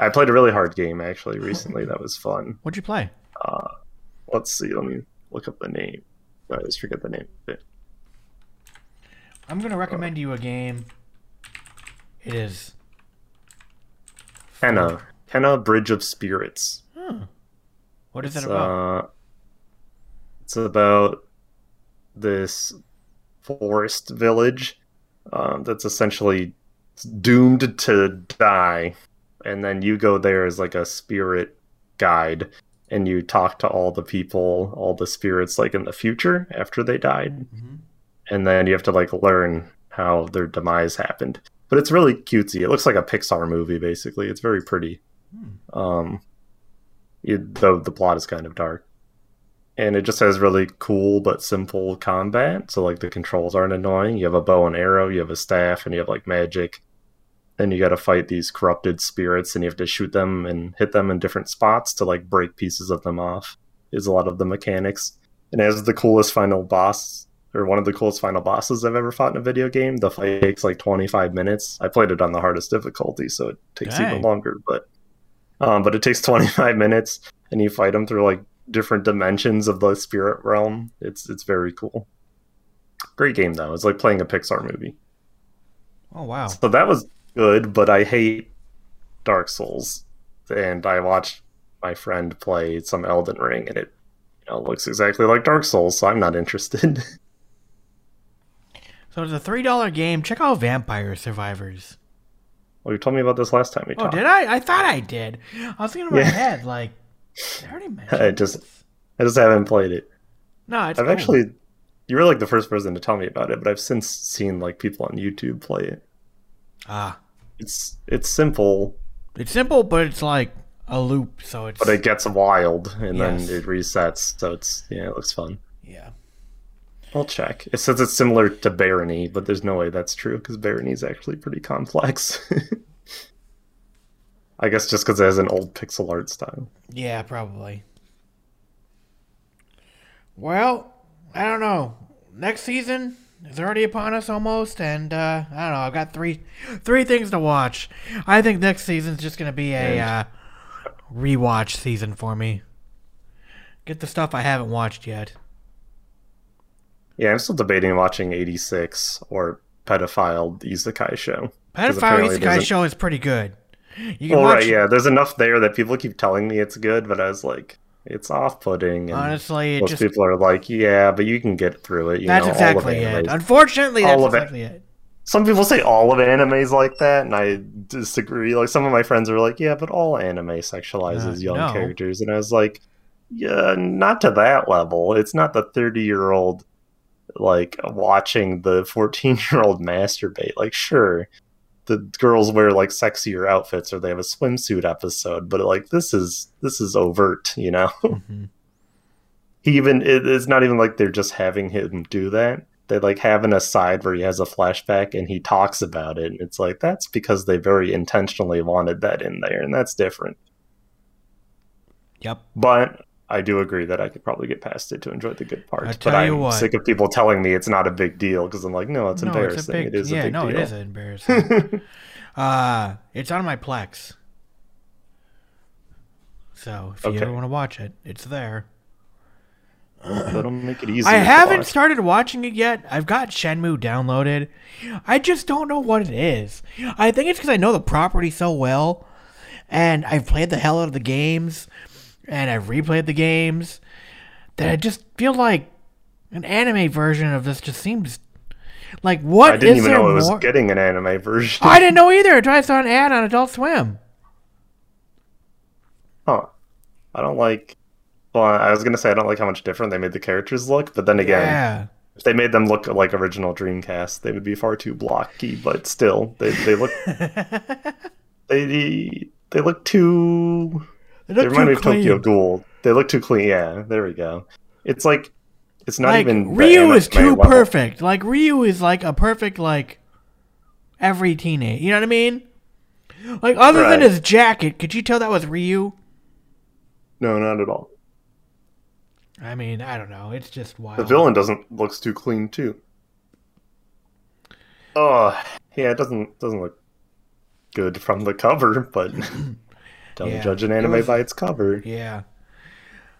I played a really hard game actually recently. That was fun. What'd you play? Uh, let's see. Let me look up the name. I always forget the name. of it. I'm gonna recommend you a game. It is. Kena. Kena Bridge of Spirits. What is It's, it about? uh, it's about this forest village um, that's essentially doomed to die, and then you go there as like a spirit guide, and you talk to all the people, all the spirits, like in the future after they died, and then you have to like learn how their demise happened. But it's really cutesy. It looks like a Pixar movie, basically. It's very pretty. Um, it, though the plot is kind of dark and it just has really cool but simple combat so like the controls aren't annoying you have a bow and arrow you have a staff and you have like magic and you got to fight these corrupted spirits and you have to shoot them and hit them in different spots to like break pieces of them off is a lot of the mechanics. And it has the coolest final boss or one of the coolest final bosses i've ever fought in a video game. The fight takes like 25 minutes. I played it on the hardest difficulty so it takes Dang. even longer but um, but it takes 25 minutes and you fight them through like different dimensions of the spirit realm. It's it's very cool. Great game though. It's like playing a pixar movie. Oh wow. so that was good but i hate dark souls and i watched my friend play some elden ring and it you know looks exactly like dark souls so i'm not interested So it's a three dollar game. Check out Vampire Survivors. well you told me about this last time we Oh, talked Oh, did I? I thought I did. I was thinking in my Yeah. head like, I already mentioned. I just i just haven't played it no, it's i've cool. actually you were like the first person to tell me about it but i've since seen like people on youtube play it ah, it's it's simple it's simple, but it's like a loop. So it's but it gets wild and Yes. then it resets so it's yeah it looks fun yeah. i'll check it says it's similar to barony but there's no way that's true because barony is actually pretty complex i guess just because it has an old pixel art style Yeah, probably. Well, I don't know. Next season is already upon us almost, and uh, I don't know. I've got three three things to watch. I think next season's just gonna be a uh, rewatch season for me. Get the stuff I haven't watched yet. yeah i'm still debating watching 86 or pedophile isekai show Pedophile Isekai show is pretty good. You can well watch. right yeah there's enough there that people keep telling me it's good but i was like it's off-putting and Honestly, most just people are like yeah but you can get through it you that's know, exactly it. Unfortunately, that's all of it. exactly it. some people say all of anime's like that, and I disagree. Like some of my friends are like, "Yeah, but all anime sexualizes Uh, young no. characters," and I was like, "Yeah, not to that level. It's not the thirty-year-old like watching the fourteen-year-old masturbate. Like, sure, the girls wear like sexier outfits or they have a swimsuit episode, but like this is this is overt, you know." Mhm. he even it, it's not even like they're just having him do that they like have an aside where he has a flashback and he talks about it and it's like that's because they very intentionally wanted that in there and that's different Yep. but i do agree that i could probably get past it to enjoy the good parts I but i'm what. sick of people telling me it's not a big deal because i'm like no it's No, embarrassing it's big. it is yeah, a big no, deal it is embarrassing. uh, it's on my Plex. So if you ever want to watch it, it's there. that'll make it easier I haven't watch. started watching it yet. I've got Shenmue downloaded. I just don't know what it is. I think it's because I know the property so well, and I've played the hell out of the games, and I've replayed the games, that I just feel like an anime version of this just seems like what i didn't even there know it was more? getting an anime version I didn't know either I saw an ad on Adult Swim. Huh. I don't like. Well, I was gonna say I don't like how much different they made the characters look, but then again, Yeah. If they made them look like original Dreamcast, they would be far too blocky. But still, they they look they they look too. They They look remind me of Tokyo. Ghoul. They look too clean. Yeah, there we go. It's like it's not Like even Ryu is too level. perfect. Like Ryu is like a perfect like every teenage. You know what I mean? Like other than his jacket, could you tell that was Ryu? No, not at all. I mean, I don't know. It's just wild. The villain doesn't looks too clean too. Oh, yeah, it doesn't doesn't look good from the cover, but don't Yeah, judge an anime was- by its cover. Yeah.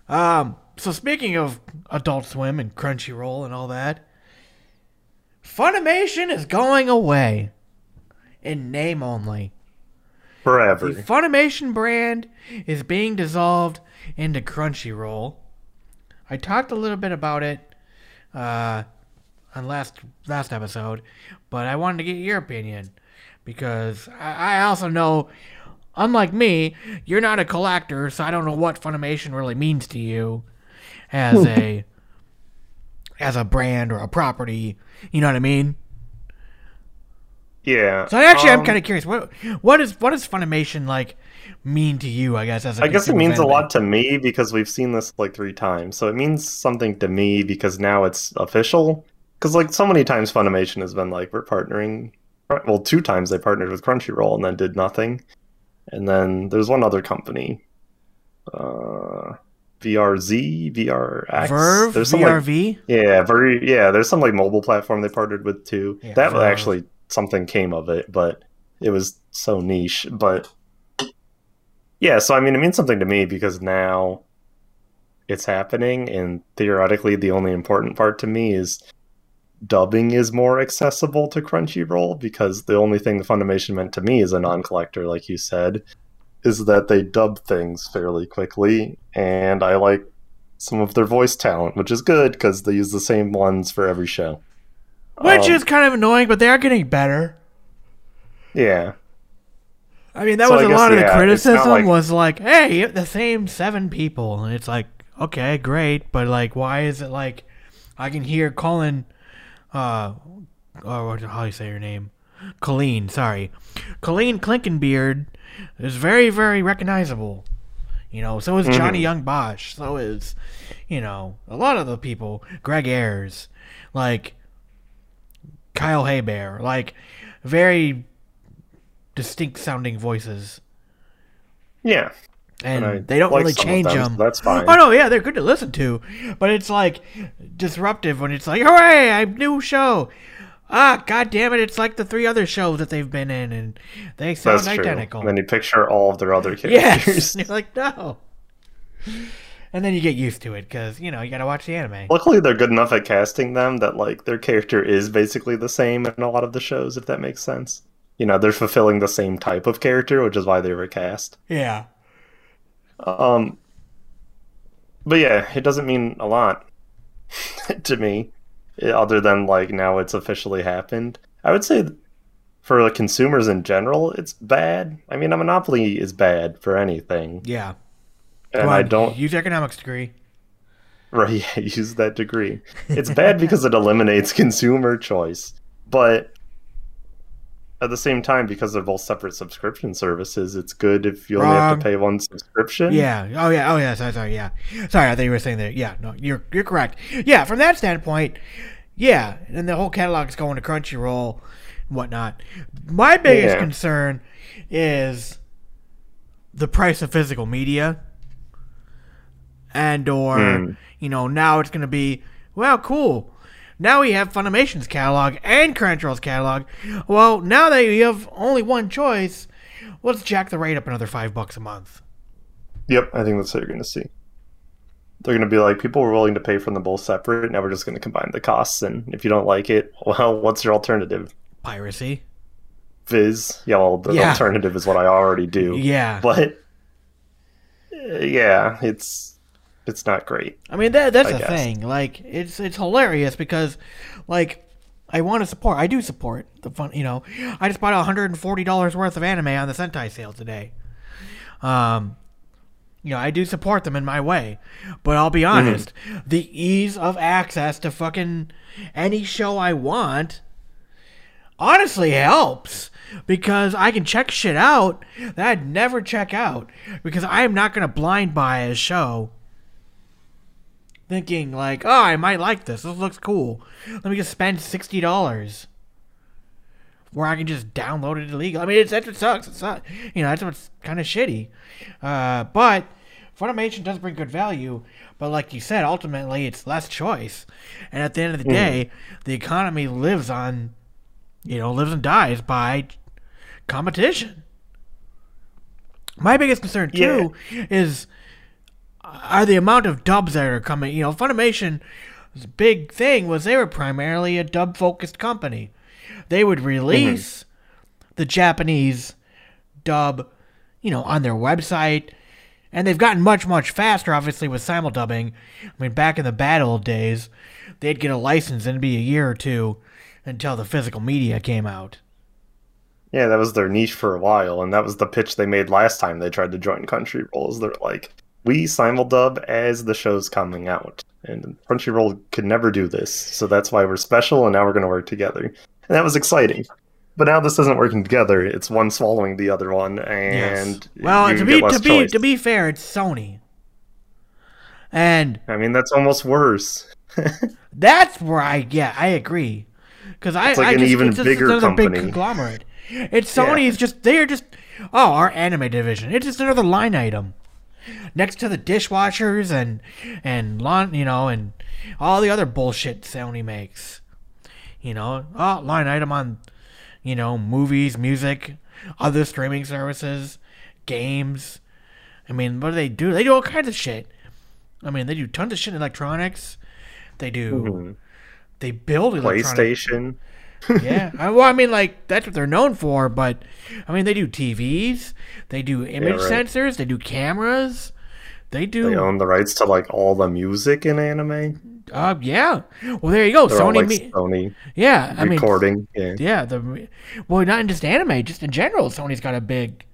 Um. So speaking of Adult Swim and Crunchyroll and all that, Funimation is going away. In name only. Forever. The Funimation brand is being dissolved into Crunchyroll. I talked a little bit about it uh, on last last episode, but I wanted to get your opinion because I, I also know, unlike me, you're not a collector, so I don't know what Funimation really means to you as a as a brand or a property. You know what I mean? Yeah. So actually, I'm um, kind of curious. What what is what does Funimation like mean to you? I guess as a I guess it means a lot to me because we've seen this like three times. So it means something to me because now it's official. Because like so many times, Funimation has been like, we're partnering. Well, two times they partnered with Crunchyroll and then did nothing. And then there's one other company, uh, VRZ, VRX. Verve, There's some, like, VRV. yeah, very yeah. There's some like mobile platform they partnered with too. Yeah, that was Verve. actually something came of it, but it was so niche. But yeah, so I mean, it means something to me because now it's happening, and theoretically, the only important part to me is dubbing is more accessible to Crunchyroll because the only thing the Funimation meant to me as a non-collector, like you said, is that they dub things fairly quickly, and I like some of their voice talent, which is good because they use the same ones for every show. Which Um, is kind of annoying, but they are getting better. yeah, I mean, that So was I a guess, lot of the yeah, not criticism like- was like, "Hey, the same seven people," and it's like, okay, great, but like, why is it like I can hear Colin, uh, or how do you say your name? Colleen, sorry, Colleen Clinkenbeard is very, very recognizable. You know, so is Johnny Yong Bosch. So is, you know, a lot of the people. Greg Ayres, like Kyle Hebert, like very distinct sounding voices, yeah. And, they don't like really change them, them. that's fine. Oh no, yeah, they're good to listen to, but it's like disruptive when it's like, hooray, a new show. Ah, god damn it! It's like the three other shows that they've been in, and they sound That's true. identical. And then you picture all of their other characters. Yes, you're like no, and then you get used to it because you know you gotta watch the anime. Luckily, they're good enough at casting them that like their character is basically the same in a lot of the shows, if that makes sense. You know, they're fulfilling the same type of character, which is why they were cast. Yeah, Um, but yeah, it doesn't mean a lot to me, eh, other than like now it's officially happened. I would say for the consumers in general, it's bad. I mean, a monopoly is bad for anything, yeah. and Come I don't use economics degree. right yeah, use that degree. It's bad because it eliminates consumer choice, but at the same time, because they're both separate subscription services, it's good if you only have to pay one subscription. Yeah. Oh yeah. Oh yeah. Sorry. Sorry. Yeah. Sorry. I thought you were saying that. Yeah. No. You're you're correct. Yeah. From that standpoint, yeah. And the whole catalog is going to Crunchyroll, and whatnot. My biggest Yeah. concern is the price of physical media, and or Hmm. you know now it's going to be well cool. Now we have Funimation's catalog and Crunchyroll's catalog. Well, now that you have only one choice, let's jack the rate up another five bucks a month. Yep, I think that's what you're going to see. They're going to be like, people were willing to pay for them both separate. Now we're just going to combine the costs. And if you don't like it, well, what's your alternative? Piracy. Viz? Yeah, well, the Yeah. alternative is what I already do. Yeah. But uh, yeah, it's it's not great. I mean that that's I the guess. thing. Like it's it's hilarious because like I want to support. I do support the fun. You know, I just bought hundred and forty dollars worth of anime on the Sentai sale today. Um, you know, I do support them in my way. But I'll be honest, the ease of access to fucking any show I want honestly helps because I can check shit out that I'd never check out because I am not going to blind buy a show thinking like, "Oh, I might like this. This looks cool. Let me just spend $60." Where I can just download it illegally. I mean, it's that's what sucks. It's not, you know, that's what's kind of shitty. Uh, but Funimation does bring good value. But like you said, ultimately it's less choice. And at the end of the day, the economy lives on, you know, lives and dies by competition. My biggest concern too is are the amount of dubs that are coming. You know, Funimation's big thing was they were primarily a dub focused company. They would release mm-hmm. the Japanese dub, you know, on their website. And they've gotten much, much faster, obviously, with simuldubbing. I mean, back in the bad old days, they'd get a license and it'd be a year or two until the physical media came out. Yeah, that was their niche for a while, and that was the pitch they made last time they tried to join Country Is they're like, we simuldub as the show's coming out, and Crunchyroll could never do this, so that's why we're special, and now we're going to work together, and that was exciting. But now this isn't working together; it's one swallowing the other one, and Well, you to be to be choice. to be fair, it's Sony. And I mean, that's almost worse. That's where I yeah I agree because I It's like I an just, even it's just bigger another big conglomerate. It's Sony. Sony's just they're just oh our anime division. It's just another line item next to the dishwashers and and lawn you know and all the other bullshit Sony makes. You know, oh line item on you know movies, music, other streaming services, games. I mean, what do they do? They do all kinds of shit. I mean, they do tons of shit in electronics. They do. Mm-hmm. They build. PlayStation. Yeah. Well, I mean, like that's what they're known for. But I mean, they do TVs. They do image right. sensors. They do cameras. They do. They own the rights to like all the music in anime. uh, yeah. Well, there you go. They're all Sony. like me- Sony yeah. I mean, recording. yeah. yeah. The well, not in just anime, just in general. Sony's got a big,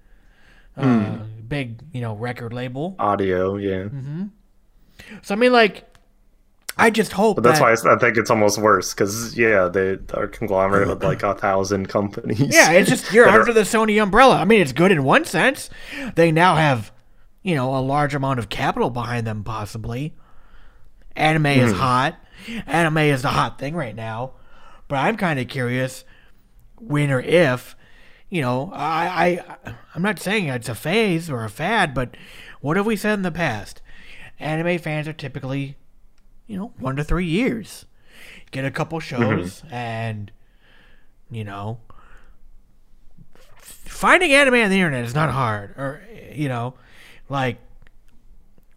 uh, big you know record label. Audio, yeah. So I mean, like, I just hope But that's that, why I think it's almost worse because yeah, they are conglomerate with like a thousand companies. Yeah, it's just you're that are- under the Sony umbrella. I mean, it's good in one sense. They now have, you know, a large amount of capital behind them, possibly. Anime is hmm. hot. Anime is the hot thing right now. But I'm kind of curious when or if, you know, I, I I'm not saying it's a phase or a fad, but what have we said in the past? Anime fans are typically, you know, one to three years. Get a couple shows and, you know, finding anime on the internet is not hard. Or you know like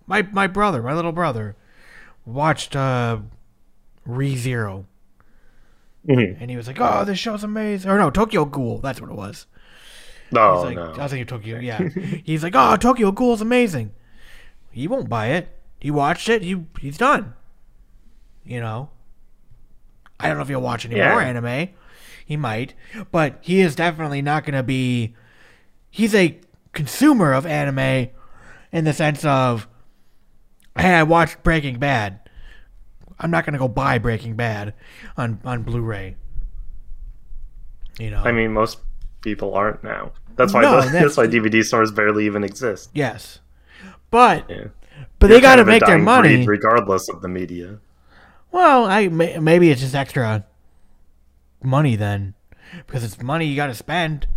my my brother my little brother watched uh ReZero. Mhm. and he was like oh this show's amazing. Or no Tokyo Ghoul that's what it was. No, He's like, no. I was thinking Tokyo yeah. He's like oh Tokyo Ghoul's amazing. He won't buy it. He watched it. He he's done you know? I don't know if he'll watch any more anime. He might. But he is definitely not going to be he's a consumer of anime in the sense of hey i watched breaking bad. I'm not going to go buy breaking bad on on blu-ray. You know? I mean, most people aren't now. That's why No, the, that's- that's why DVD stores barely even exist. yes. But Yeah. but they You're got to make their money. regardless of the media. Well i may, maybe it's just extra money then because it's money you got to spend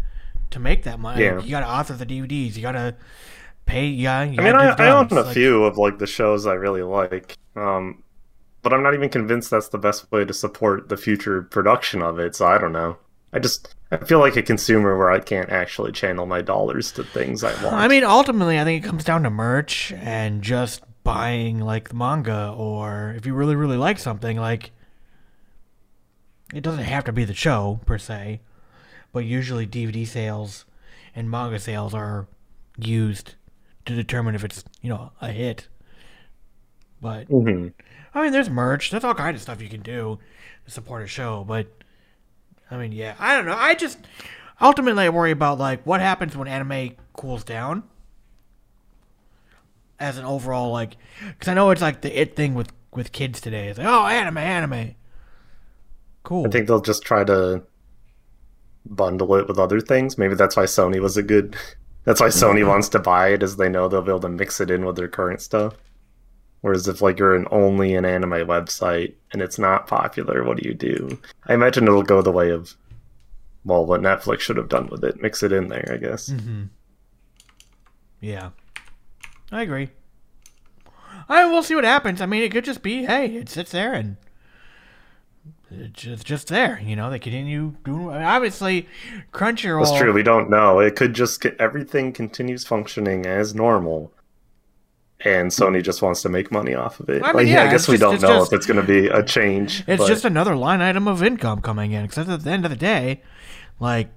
to make that money Yeah. you got to author the dvds you got to pay yeah you I mean, I, I own a like- few of like the shows I really like, um, but I'm not even convinced that's the best way to support the future production of it. So I don't know. I just I feel like a consumer where I can't actually channel my dollars to things I want. I mean, ultimately, I think it comes down to merch and just buying like manga, or if you really, really like something, like it doesn't have to be the show per se, but usually DVD sales and manga sales are used to determine if it's you know a hit. But Mhm. I mean, there's merch. There's all kinds of stuff you can do to support a show. But I mean, yeah, I don't know. I just ultimately I worry about like what happens when anime cools down. As an overall like because I know it's like the it thing with with kids today. It's like oh anime, anime. Cool. I think they'll just try to bundle it with other things. Maybe that's why Sony was a good. That's why Sony mm-hmm. wants to buy it, is they know they'll be able to mix it in with their current stuff. Whereas if like you're an only an anime website and it's not popular, what do you do? I imagine it'll go the way of well, what Netflix should have done with it, mix it in there, I guess. Mm-hmm. Yeah, I agree. I we'll see what happens. I mean, it could just be hey, it sits there and it's just, just there. You know, they continue doing. Obviously, Crunchyroll. That's true. We don't know. It could just get, everything continues functioning as normal, and Sony just wants to make money off of it. I mean, like, yeah, I guess we just- don't know just- if it's going to be a change. It's but- just another line item of income coming in. Because at the end of the day, like,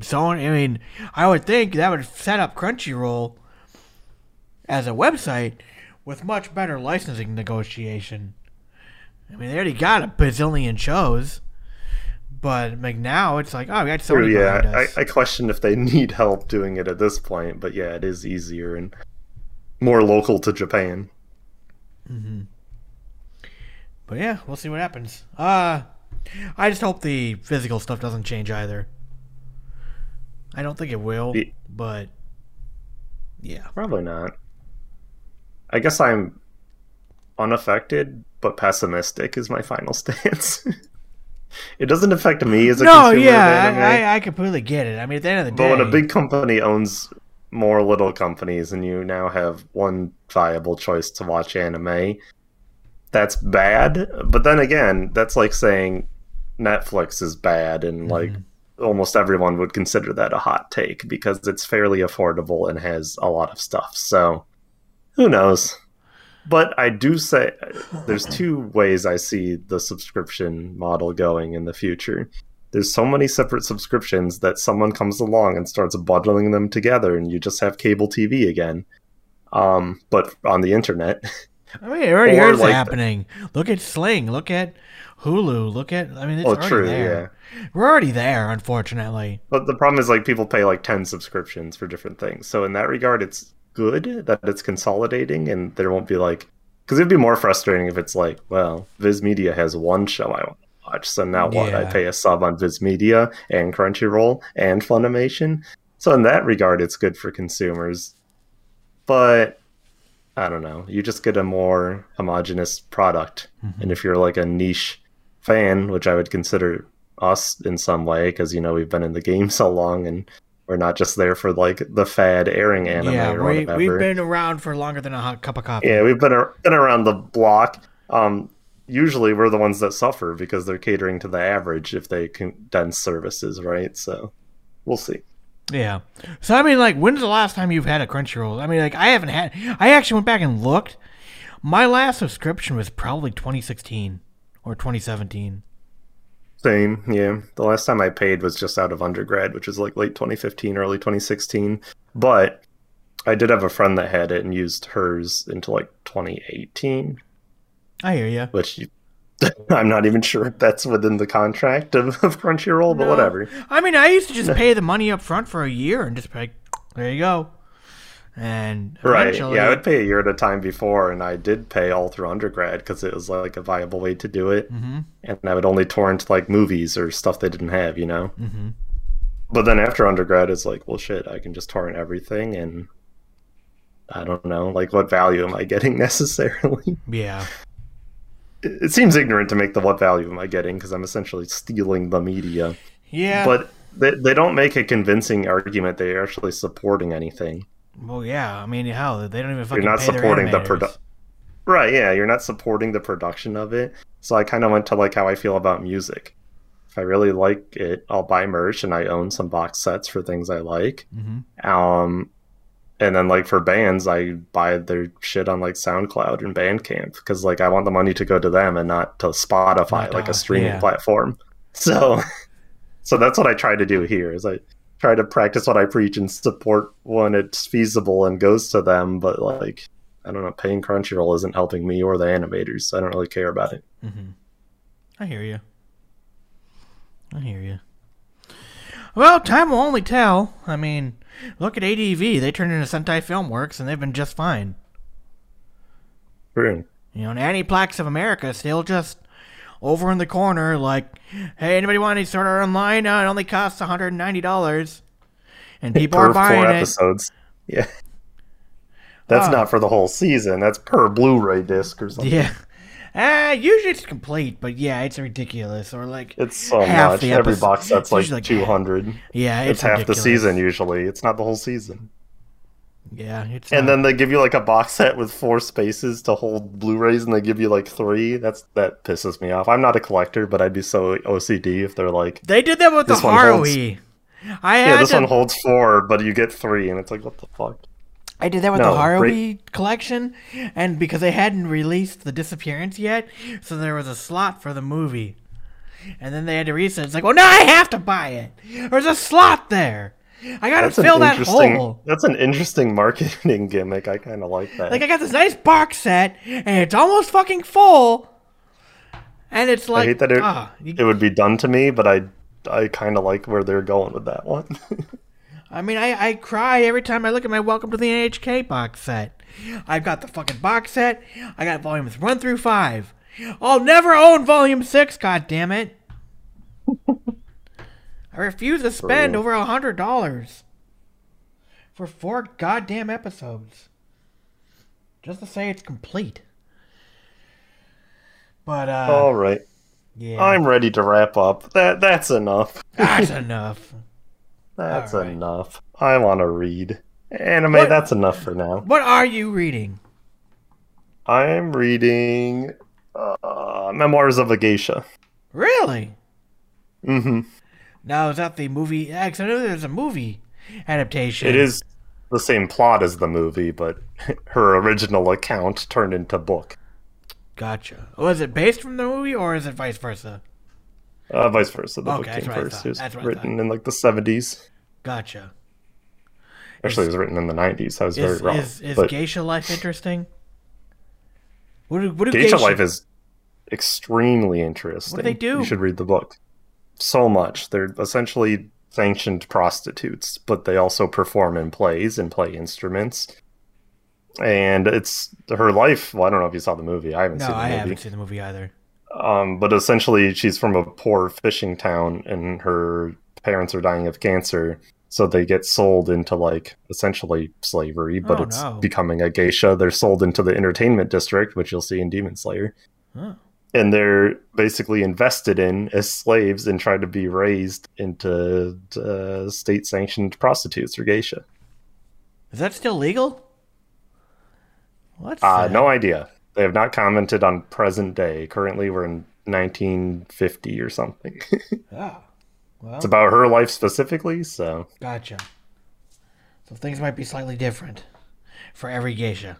Sony. I mean, I would think that would set up Crunchyroll as a website with much better licensing negotiation. I mean, they already got a bazillion shows, but like now it's like, oh, we got True, Sony yeah, I. I question if they need help doing it at this point, but yeah, it is easier and more local to Japan. But yeah, we'll see what happens. Uh I just hope the physical stuff doesn't change either. I don't think it will, but yeah. Probably not. I guess I'm unaffected but pessimistic is my final stance. it doesn't affect me as a No, consumer yeah, anime, I, I, I completely get it. I mean, at the end of the but day, but when a big company owns more little companies and you now have one viable choice to watch anime, that's bad. But then again, that's like saying Netflix is bad and mm-hmm. like almost everyone would consider that a hot take because it's fairly affordable and has a lot of stuff. So who knows? But I do say there's two ways I see the subscription model going in the future. There's so many separate subscriptions that someone comes along and starts bundling them together, and you just have cable TV again. Um, but on the internet, I mean, it already is like- happening. Look at Sling. Look at Hulu. Look at. I mean, it's Oh, already true, there. We're already there, unfortunately. But the problem is like people pay like 10 subscriptions for different things. So in that regard it's good that it's consolidating and there won't be like cuz it'd be more frustrating if it's like, well, Viz Media has one show I want to watch. So now what? I pay a sub on Viz Media and Crunchyroll and Funimation. So in that regard it's good for consumers. But I don't know. You just get a more homogenous product. Mm-hmm. And if you're like a niche fan, which I would consider us in some way, because you know we've been in the game so long and we're not just there for like the fad airing anime yeah, or we, we've been around for longer than a hot cup of coffee. yeah, we've been, ar- been around the block. Um, usually we're the ones that suffer because they're catering to the average if they condense services, right? So we'll see. Yeah. So I mean, like, when's the last time you've had a Crunchyroll? I mean, like, I haven't had. I actually went back and looked. My last subscription was probably 2016 or 2017. Same, yeah. The last time I paid was just out of undergrad, which was like late 2015, early 2016. But I did have a friend that had it and used hers until like 2018, I hear you. which you, I'm not even sure if that's within the contract of, of Crunchyroll, but whatever. I mean, I used to just pay the money up front for a year and just be like, there you go. And Right. Yeah, I would pay a year at a time before, and I did pay all through undergrad because it was like a viable way to do it. Mm-hmm. And I would only torrent like movies or stuff they didn't have, you know? Mm-hmm. But then after undergrad, it's like, well, shit, I can just torrent everything, and I don't know, like, what value am I getting necessarily? yeah. it it seems ignorant to make the what value am I getting because I'm essentially stealing the media. Yeah. But they, they don't make a convincing argument they're actually supporting anything. Well, yeah. I mean, hell, they don't even fucking You're not supporting the production. Right, yeah, you're not supporting the production of it. So I kind of went to like how I feel about music. If I really like it, I'll buy merch and I own some box sets for things I like. Mm-hmm. Um, and then like for bands, I buy their shit on like SoundCloud and Bandcamp because like I want the money to go to them and not to Spotify, Not like a streaming yeah. platform. So, so that's what I try to do here. Is I try to practice what I preach and support when it's feasible and goes to them. But like, I don't know, paying Crunchyroll isn't helping me or the animators, so I don't really care about it. Mm-hmm. I hear you. I hear you. Well, time will only tell. I mean, look at ADV. They turned into Sentai Filmworks, and they've been just fine. True. You know, and Aniplex of America still just over in the corner, like, hey, anybody want any sort of online? Uh, it only costs $190. And people per are buying four it. episodes. Yeah. That's Oh. not for the whole season. That's per Blu-ray disc or something. Yeah. Uh, usually it's complete, but yeah, it's ridiculous. Or like, It's so Half much. the Every box set's like like two hundred. yeah, It's, it's, half the season usually. It's not the whole season. Yeah, it's And not- then they give you like a box set with four spaces to hold Blu-rays, and they give you like three. That's that pisses me off. I'm not a collector, but I'd be so OCD if they're like, they did that with the Haruhi. I had yeah, this to, one holds four, but you get three, and it's like, what the fuck? I did that with No, the Haruhi great- collection, and because they hadn't released the disappearance yet, so there was a slot for the movie, and then they had to reset. It's like, well, now I have to buy it. There's a slot there. I gotta That's fill that hole. That's an interesting marketing gimmick. I kind of like that. Like I got this nice box set, and it's almost fucking full, and it's like, I hate that it, ah, you- it would be done to me, but I I kind of like where they're going with that one. I mean, I, I cry every time I look at my Welcome to the NHK box set. I've got the fucking box set. I got volumes one through five. I'll never own volume six. God damn it! I refuse to spend over a hundred dollars for four goddamn episodes just to say it's complete. But uh, All right, yeah, I'm ready to wrap up. That that's enough. that's enough. That's right. enough. I want to read anime. What- That's enough for now. What are you reading? I'm reading uh, Memoirs of a Geisha. Really? hmm Now is that the movie? Yeah, 'cause I know there's a movie adaptation. It is the same plot as the movie, but her original account turned into book. Gotcha. Was it based from the movie or is it vice versa? Uh, vice versa. The Okay, book came first. It was That's what I written in like the 70s. Gotcha. Actually, it was written in the 90s. I was Is very wrong. is, is but geisha life interesting? What do, what do Geisha Life is extremely interesting. What they do? You should read the book. So much. They're essentially sanctioned prostitutes, but they also perform in plays and play instruments. And it's her life. Well, I don't know if you saw the movie. I haven't No, seen the I movie. haven't seen the movie either. Um, but essentially, she's from a poor fishing town, and her parents are dying of cancer. So they get sold into like essentially slavery, but Oh, it's no. becoming a geisha. They're sold into the entertainment district, which you'll see in Demon Slayer, Oh. And they're basically invested in as slaves and try to be raised into uh, state-sanctioned prostitutes or geisha. Is that still legal? What's Uh, no idea. They have not commented on present day. Currently, we're in 1950 or something. Ah, well, It's about her life specifically, so gotcha. So things might be slightly different for every geisha.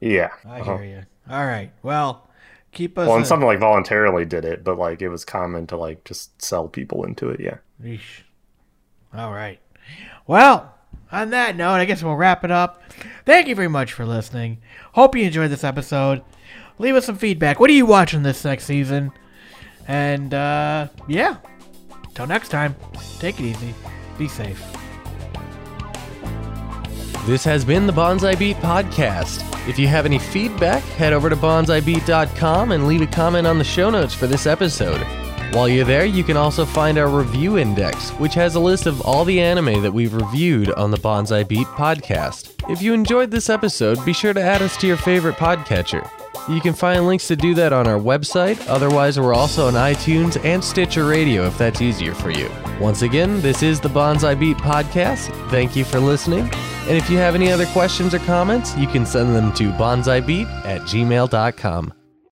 yeah. I Uh-huh. hear you. All right. Well, keep us. Well, and uh, some like voluntarily did it, but like it was common to like just sell people into it. Yeah. Yeesh. All right. Well, on that note, I guess we'll wrap it up. Thank you very much for listening. Hope you enjoyed this episode. Leave us some feedback. What are you watching this next season? And uh yeah. Till next time. Take it easy. Be safe. This has been the Bonsai Beat Podcast. If you have any feedback, head over to bonsaibeat.com and leave a comment on the show notes for this episode. While you're there, you can also find our review index, which has a list of all the anime that we've reviewed on the Bonsai Beat Podcast. If you enjoyed this episode, be sure to add us to your favorite podcatcher. You can find links to do that on our website. Otherwise, we're also on iTunes and Stitcher Radio if that's easier for you. Once again, this is the Bonsai Beat Podcast. Thank you for listening. And if you have any other questions or comments, you can send them to bonsaibeat at gmail.com.